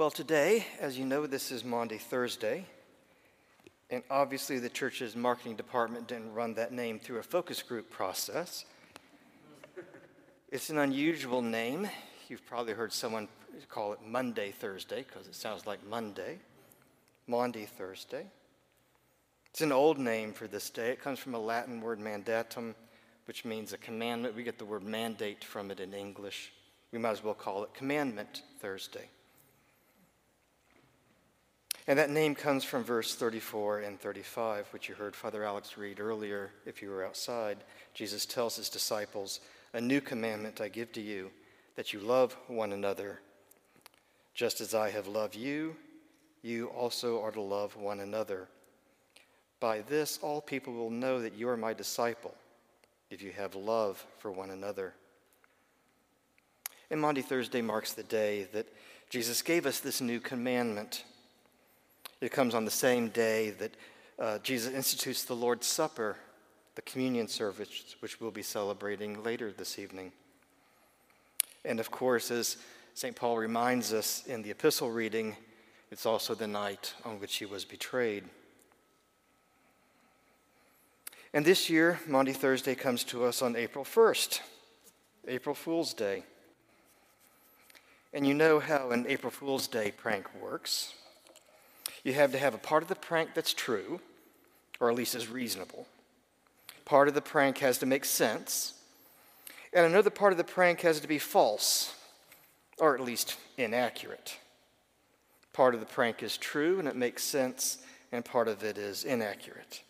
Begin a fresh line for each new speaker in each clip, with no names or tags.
Well, today, as you know, this is Maundy Thursday. And obviously, the church's marketing department didn't run that name through a focus group process. It's an unusual name. You've probably heard someone call it Monday Thursday because it sounds like Monday. Maundy Thursday. It's an old name for this day. It comes from a Latin word mandatum, which means a commandment. We get the word mandate from it in English. We might as well call it Commandment Thursday. And that name comes from verse 34 and 35, which you heard Father Alex read earlier if you were outside. Jesus tells his disciples, A new commandment I give to you, that you love one another. Just as I have loved you, you also are to love one another. By this, all people will know that you are my disciple, if you have love for one another. And Maundy Thursday marks the day that Jesus gave us this new commandment. It comes on the same day that uh, Jesus institutes the Lord's Supper, the communion service, which we'll be celebrating later this evening. And of course, as St. Paul reminds us in the epistle reading, it's also the night on which he was betrayed. And this year, Maundy Thursday comes to us on April 1st, April Fool's Day. And you know how an April Fool's Day prank works. You have to have a part of the prank that's true, or at least is reasonable. Part of the prank has to make sense, and another part of the prank has to be false, or at least inaccurate. Part of the prank is true and it makes sense, and part of it is inaccurate.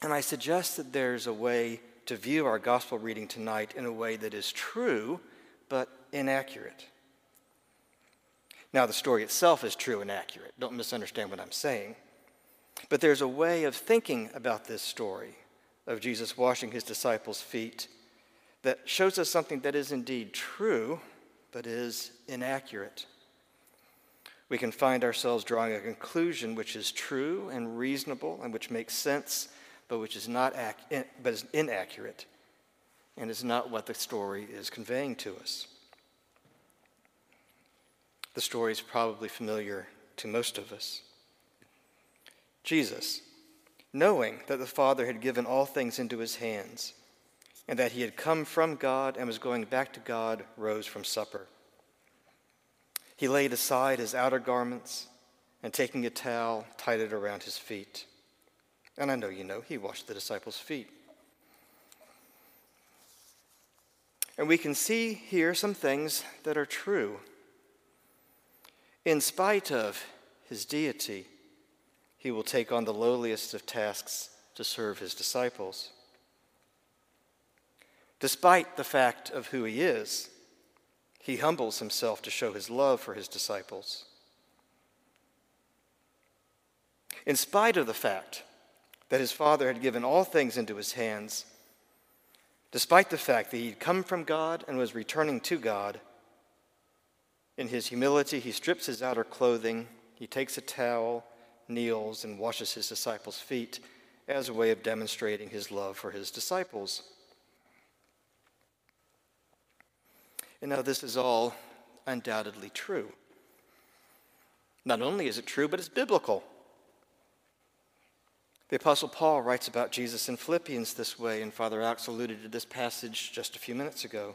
And I suggest that there's a way to view our gospel reading tonight in a way that is true but inaccurate. Now, the story itself is true and accurate. Don't misunderstand what I'm saying. But there's a way of thinking about this story of Jesus washing his disciples' feet that shows us something that is indeed true, but is inaccurate. We can find ourselves drawing a conclusion which is true and reasonable and which makes sense but which is not ac- but is inaccurate and is not what the story is conveying to us. The story is probably familiar to most of us. Jesus, knowing that the Father had given all things into his hands, and that he had come from God and was going back to God, rose from supper. He laid aside his outer garments and taking a towel, tied it around his feet. And I know you know, he washed the disciples' feet. And we can see here some things that are true. In spite of his deity, he will take on the lowliest of tasks to serve his disciples. Despite the fact of who he is, he humbles himself to show his love for his disciples. In spite of the fact that his father had given all things into his hands, despite the fact that he'd come from God and was returning to God. In his humility, he strips his outer clothing, he takes a towel, kneels, and washes his disciples' feet as a way of demonstrating his love for his disciples. And now, this is all undoubtedly true. Not only is it true, but it's biblical. The Apostle Paul writes about Jesus in Philippians this way, and Father Alex alluded to this passage just a few minutes ago.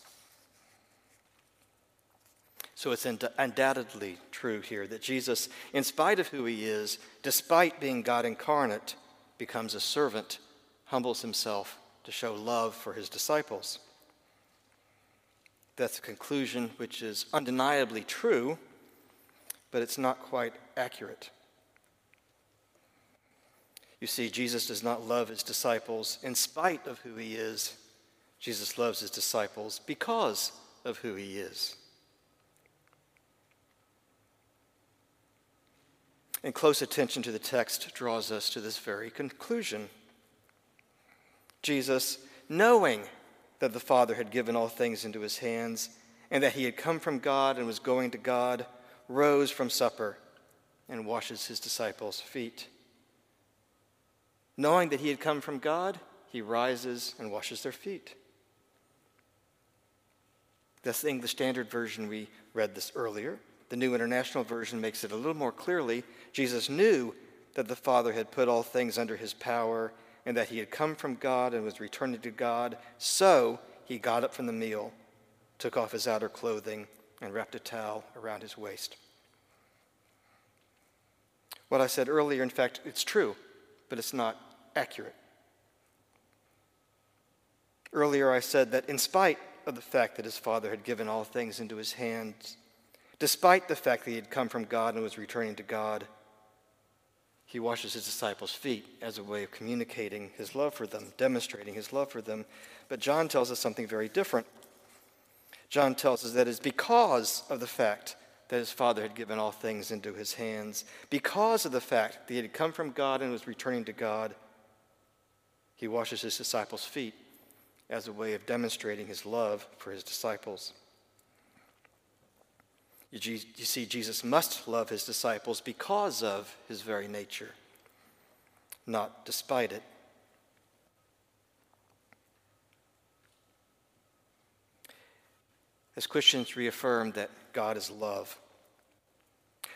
So it's undoubtedly true here that Jesus, in spite of who he is, despite being God incarnate, becomes a servant, humbles himself to show love for his disciples. That's a conclusion which is undeniably true, but it's not quite accurate. You see, Jesus does not love his disciples in spite of who he is. Jesus loves his disciples because of who he is. And close attention to the text draws us to this very conclusion. Jesus, knowing that the Father had given all things into his hands, and that he had come from God and was going to God, rose from supper and washes his disciples' feet. Knowing that he had come from God, he rises and washes their feet. That's the English Standard Version. We read this earlier. The New International Version makes it a little more clearly. Jesus knew that the Father had put all things under his power and that he had come from God and was returning to God. So he got up from the meal, took off his outer clothing, and wrapped a towel around his waist. What I said earlier, in fact, it's true, but it's not accurate. Earlier, I said that in spite of the fact that his father had given all things into his hands, despite the fact that he had come from God and was returning to God, he washes his disciples' feet as a way of communicating his love for them, demonstrating his love for them. But John tells us something very different. John tells us that it's because of the fact that his father had given all things into his hands. Because of the fact that he had come from God and was returning to God, he washes his disciples' feet as a way of demonstrating his love for his disciples. You, see, Jesus must love his disciples because of his very nature, not despite it. As Christians reaffirm that God is love.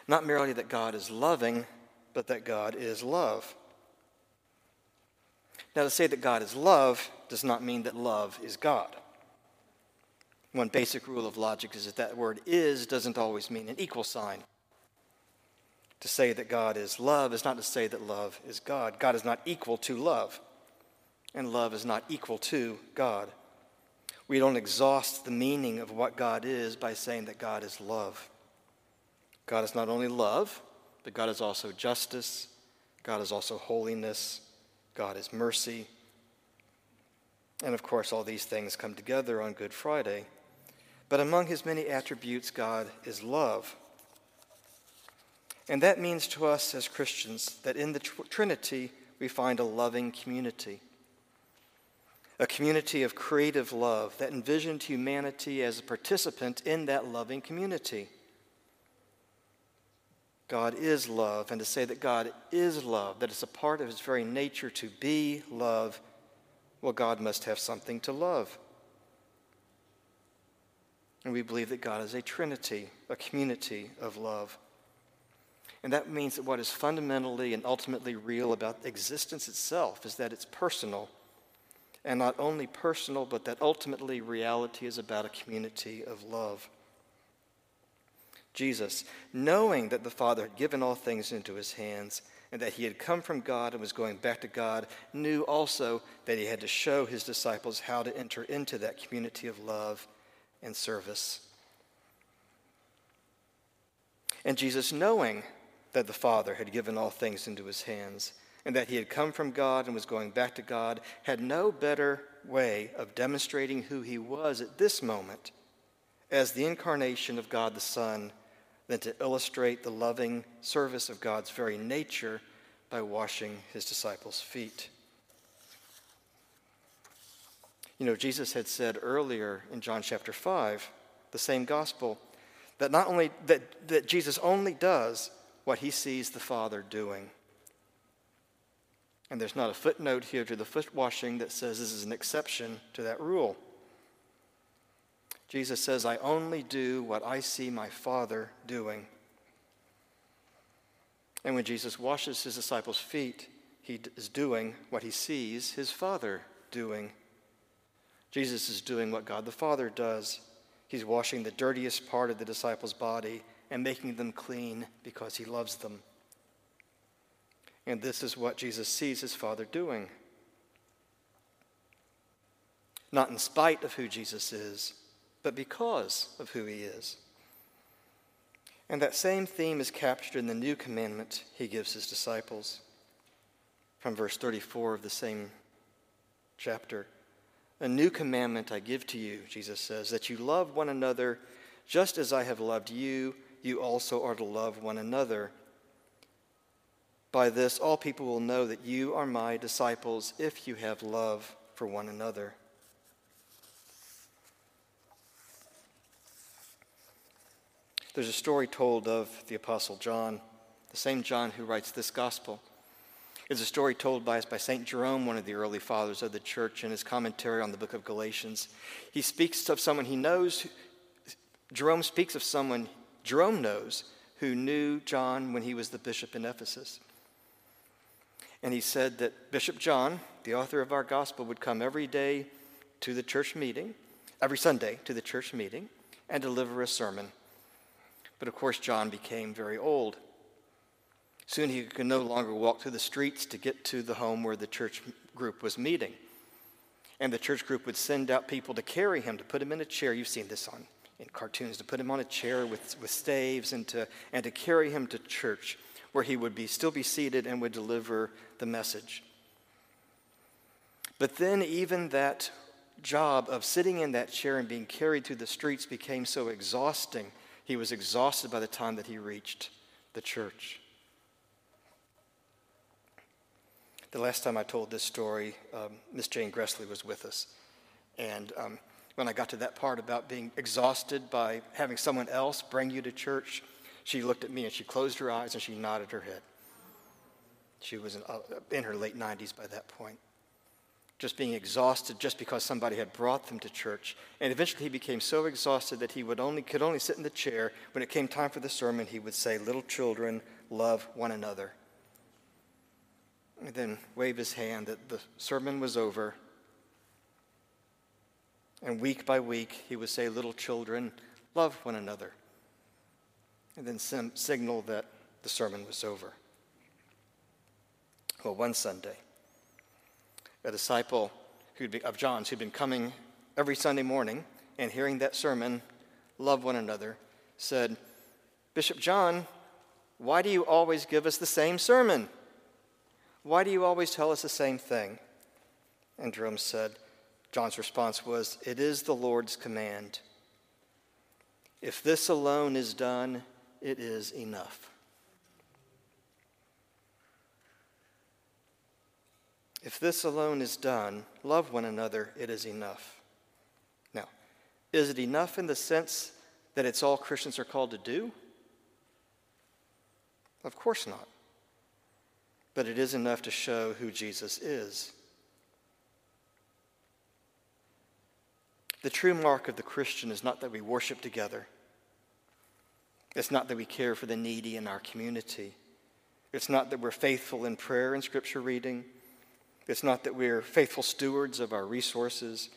Not merely that God is loving, but that God is love. Now, to say that God is love does not mean that love is God. One basic rule of logic is that that word is doesn't always mean an equal sign. To say that God is love is not to say that love is God. God is not equal to love, and love is not equal to God. We don't exhaust the meaning of what God is by saying that God is love. God is not only love, but God is also justice, God is also holiness, God is mercy. And of course, all these things come together on Good Friday. But among his many attributes, God is love. And that means to us as Christians that in the Trinity we find a loving community a community of creative love that envisioned humanity as a participant in that loving community. God is love, and to say that God is love, that it's a part of his very nature to be love, well, God must have something to love. And we believe that God is a trinity, a community of love. And that means that what is fundamentally and ultimately real about existence itself is that it's personal and not only personal, but that ultimately reality is about a community of love. Jesus, knowing that the Father had given all things into his hands and that he had come from God and was going back to God, knew also that he had to show his disciples how to enter into that community of love and service. And Jesus, knowing that the Father had given all things into his hands, and that he had come from God and was going back to God, had no better way of demonstrating who he was at this moment as the incarnation of God the Son than to illustrate the loving service of God's very nature by washing his disciples' feet. You know, Jesus had said earlier in John chapter 5, the same gospel, that not only that, that Jesus only does what he sees the Father doing. And there's not a footnote here to the foot washing that says this is an exception to that rule. Jesus says, I only do what I see my Father doing. And when Jesus washes his disciples' feet, he is doing what he sees his Father doing. Jesus is doing what God the Father does. He's washing the dirtiest part of the disciples' body and making them clean because he loves them. And this is what Jesus sees his Father doing. Not in spite of who Jesus is, but because of who he is. And that same theme is captured in the new commandment he gives his disciples. From verse 34 of the same chapter A new commandment I give to you, Jesus says, that you love one another just as I have loved you, you also are to love one another. By this, all people will know that you are my disciples if you have love for one another. There's a story told of the Apostle John, the same John who writes this gospel. It's a story told by us by St. Jerome, one of the early fathers of the church, in his commentary on the book of Galatians. He speaks of someone he knows. Jerome speaks of someone Jerome knows who knew John when he was the bishop in Ephesus. And he said that Bishop John, the author of our gospel, would come every day to the church meeting, every Sunday to the church meeting, and deliver a sermon. But of course, John became very old. Soon he could no longer walk through the streets to get to the home where the church group was meeting. And the church group would send out people to carry him, to put him in a chair. You've seen this on in cartoons, to put him on a chair with, with staves and to, and to carry him to church where he would be, still be seated and would deliver the message. But then, even that job of sitting in that chair and being carried through the streets became so exhausting, he was exhausted by the time that he reached the church. The last time I told this story, um, Miss Jane Gressley was with us. And um, when I got to that part about being exhausted by having someone else bring you to church, she looked at me and she closed her eyes and she nodded her head. She was in, uh, in her late 90s by that point. Just being exhausted just because somebody had brought them to church. And eventually he became so exhausted that he would only, could only sit in the chair. When it came time for the sermon, he would say, Little children, love one another. And then wave his hand that the sermon was over. And week by week, he would say, Little children, love one another and then sim- signal that the sermon was over. Well, one Sunday, a disciple be, of John's who'd been coming every Sunday morning and hearing that sermon, love one another, said, Bishop John, why do you always give us the same sermon? Why do you always tell us the same thing? And Jerome said, John's response was, It is the Lord's command. If this alone is done, it is enough. If this alone is done, love one another, it is enough. Now, is it enough in the sense that it's all Christians are called to do? Of course not. But it is enough to show who Jesus is. The true mark of the Christian is not that we worship together it's not that we care for the needy in our community. It's not that we're faithful in prayer and scripture reading. It's not that we're faithful stewards of our resources,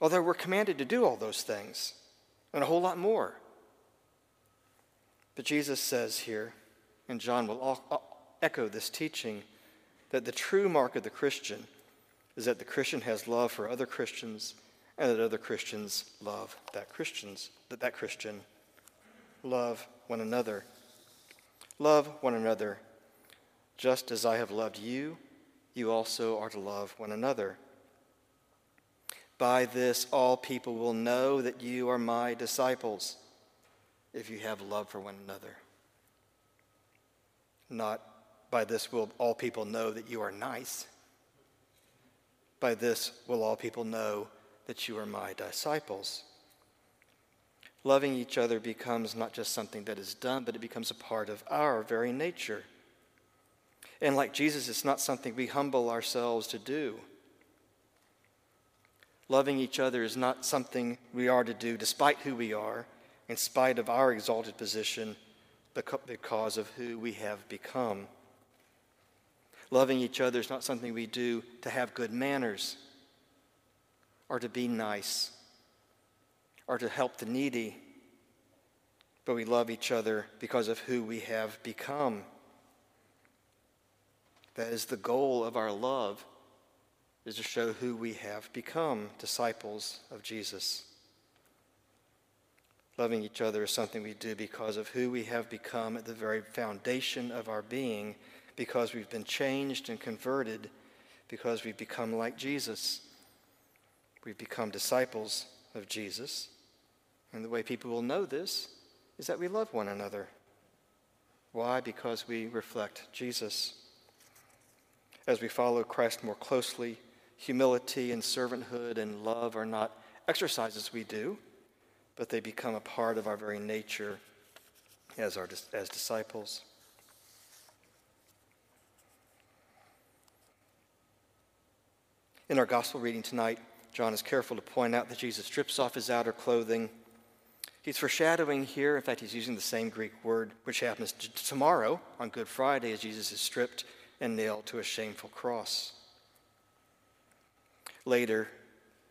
although we're commanded to do all those things and a whole lot more. But Jesus says here, and John will echo this teaching, that the true mark of the Christian is that the Christian has love for other Christians and that other Christians love that Christians that that Christian love one another. Love one another. Just as I have loved you, you also are to love one another. By this, all people will know that you are my disciples if you have love for one another. Not by this will all people know that you are nice. By this will all people know that you are my disciples loving each other becomes not just something that is done, but it becomes a part of our very nature. And like Jesus, it's not something we humble ourselves to do. Loving each other is not something we are to do despite who we are, in spite of our exalted position, because of who we have become. Loving each other is not something we do to have good manners or to be nice or to help the needy, but we love each other because of who we have become. That is the goal of our love, is to show who we have become, disciples of Jesus. Loving each other is something we do because of who we have become at the very foundation of our being, because we've been changed and converted, because we've become like Jesus. We've become disciples of Jesus. And the way people will know this is that we love one another. Why? Because we reflect Jesus. as we follow Christ more closely, humility and servanthood and love are not exercises we do, but they become a part of our very nature as, our, as disciples. In our gospel reading tonight, John is careful to point out that Jesus strips off his outer clothing. He's foreshadowing here, in fact, he's using the same Greek word, which happens t- tomorrow on Good Friday as Jesus is stripped and nailed to a shameful cross. Later,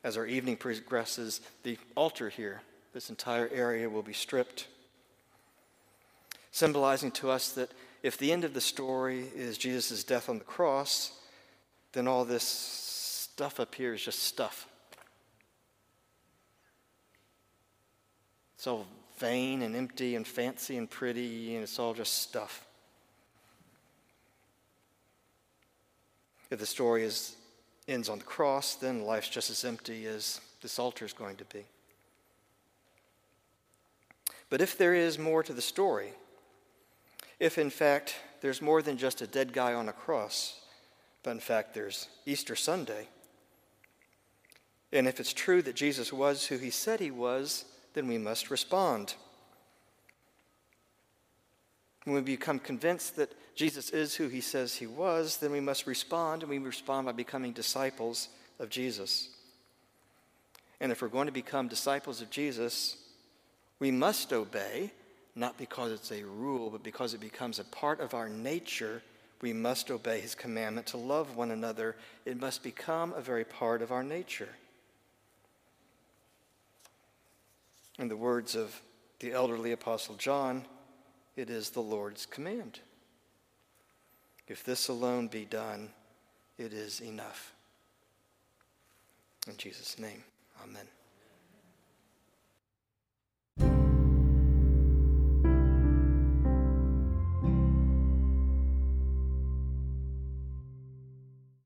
as our evening progresses, the altar here, this entire area will be stripped, symbolizing to us that if the end of the story is Jesus' death on the cross, then all this stuff up here is just stuff. It's all vain and empty and fancy and pretty, and it's all just stuff. If the story is, ends on the cross, then life's just as empty as this altar is going to be. But if there is more to the story, if in fact there's more than just a dead guy on a cross, but in fact there's Easter Sunday, and if it's true that Jesus was who he said he was, then we must respond. When we become convinced that Jesus is who he says he was, then we must respond, and we respond by becoming disciples of Jesus. And if we're going to become disciples of Jesus, we must obey, not because it's a rule, but because it becomes a part of our nature. We must obey his commandment to love one another. It must become a very part of our nature. In the words of the elderly apostle John, it is the Lord's command. If this alone be done, it is enough. In Jesus' name, amen.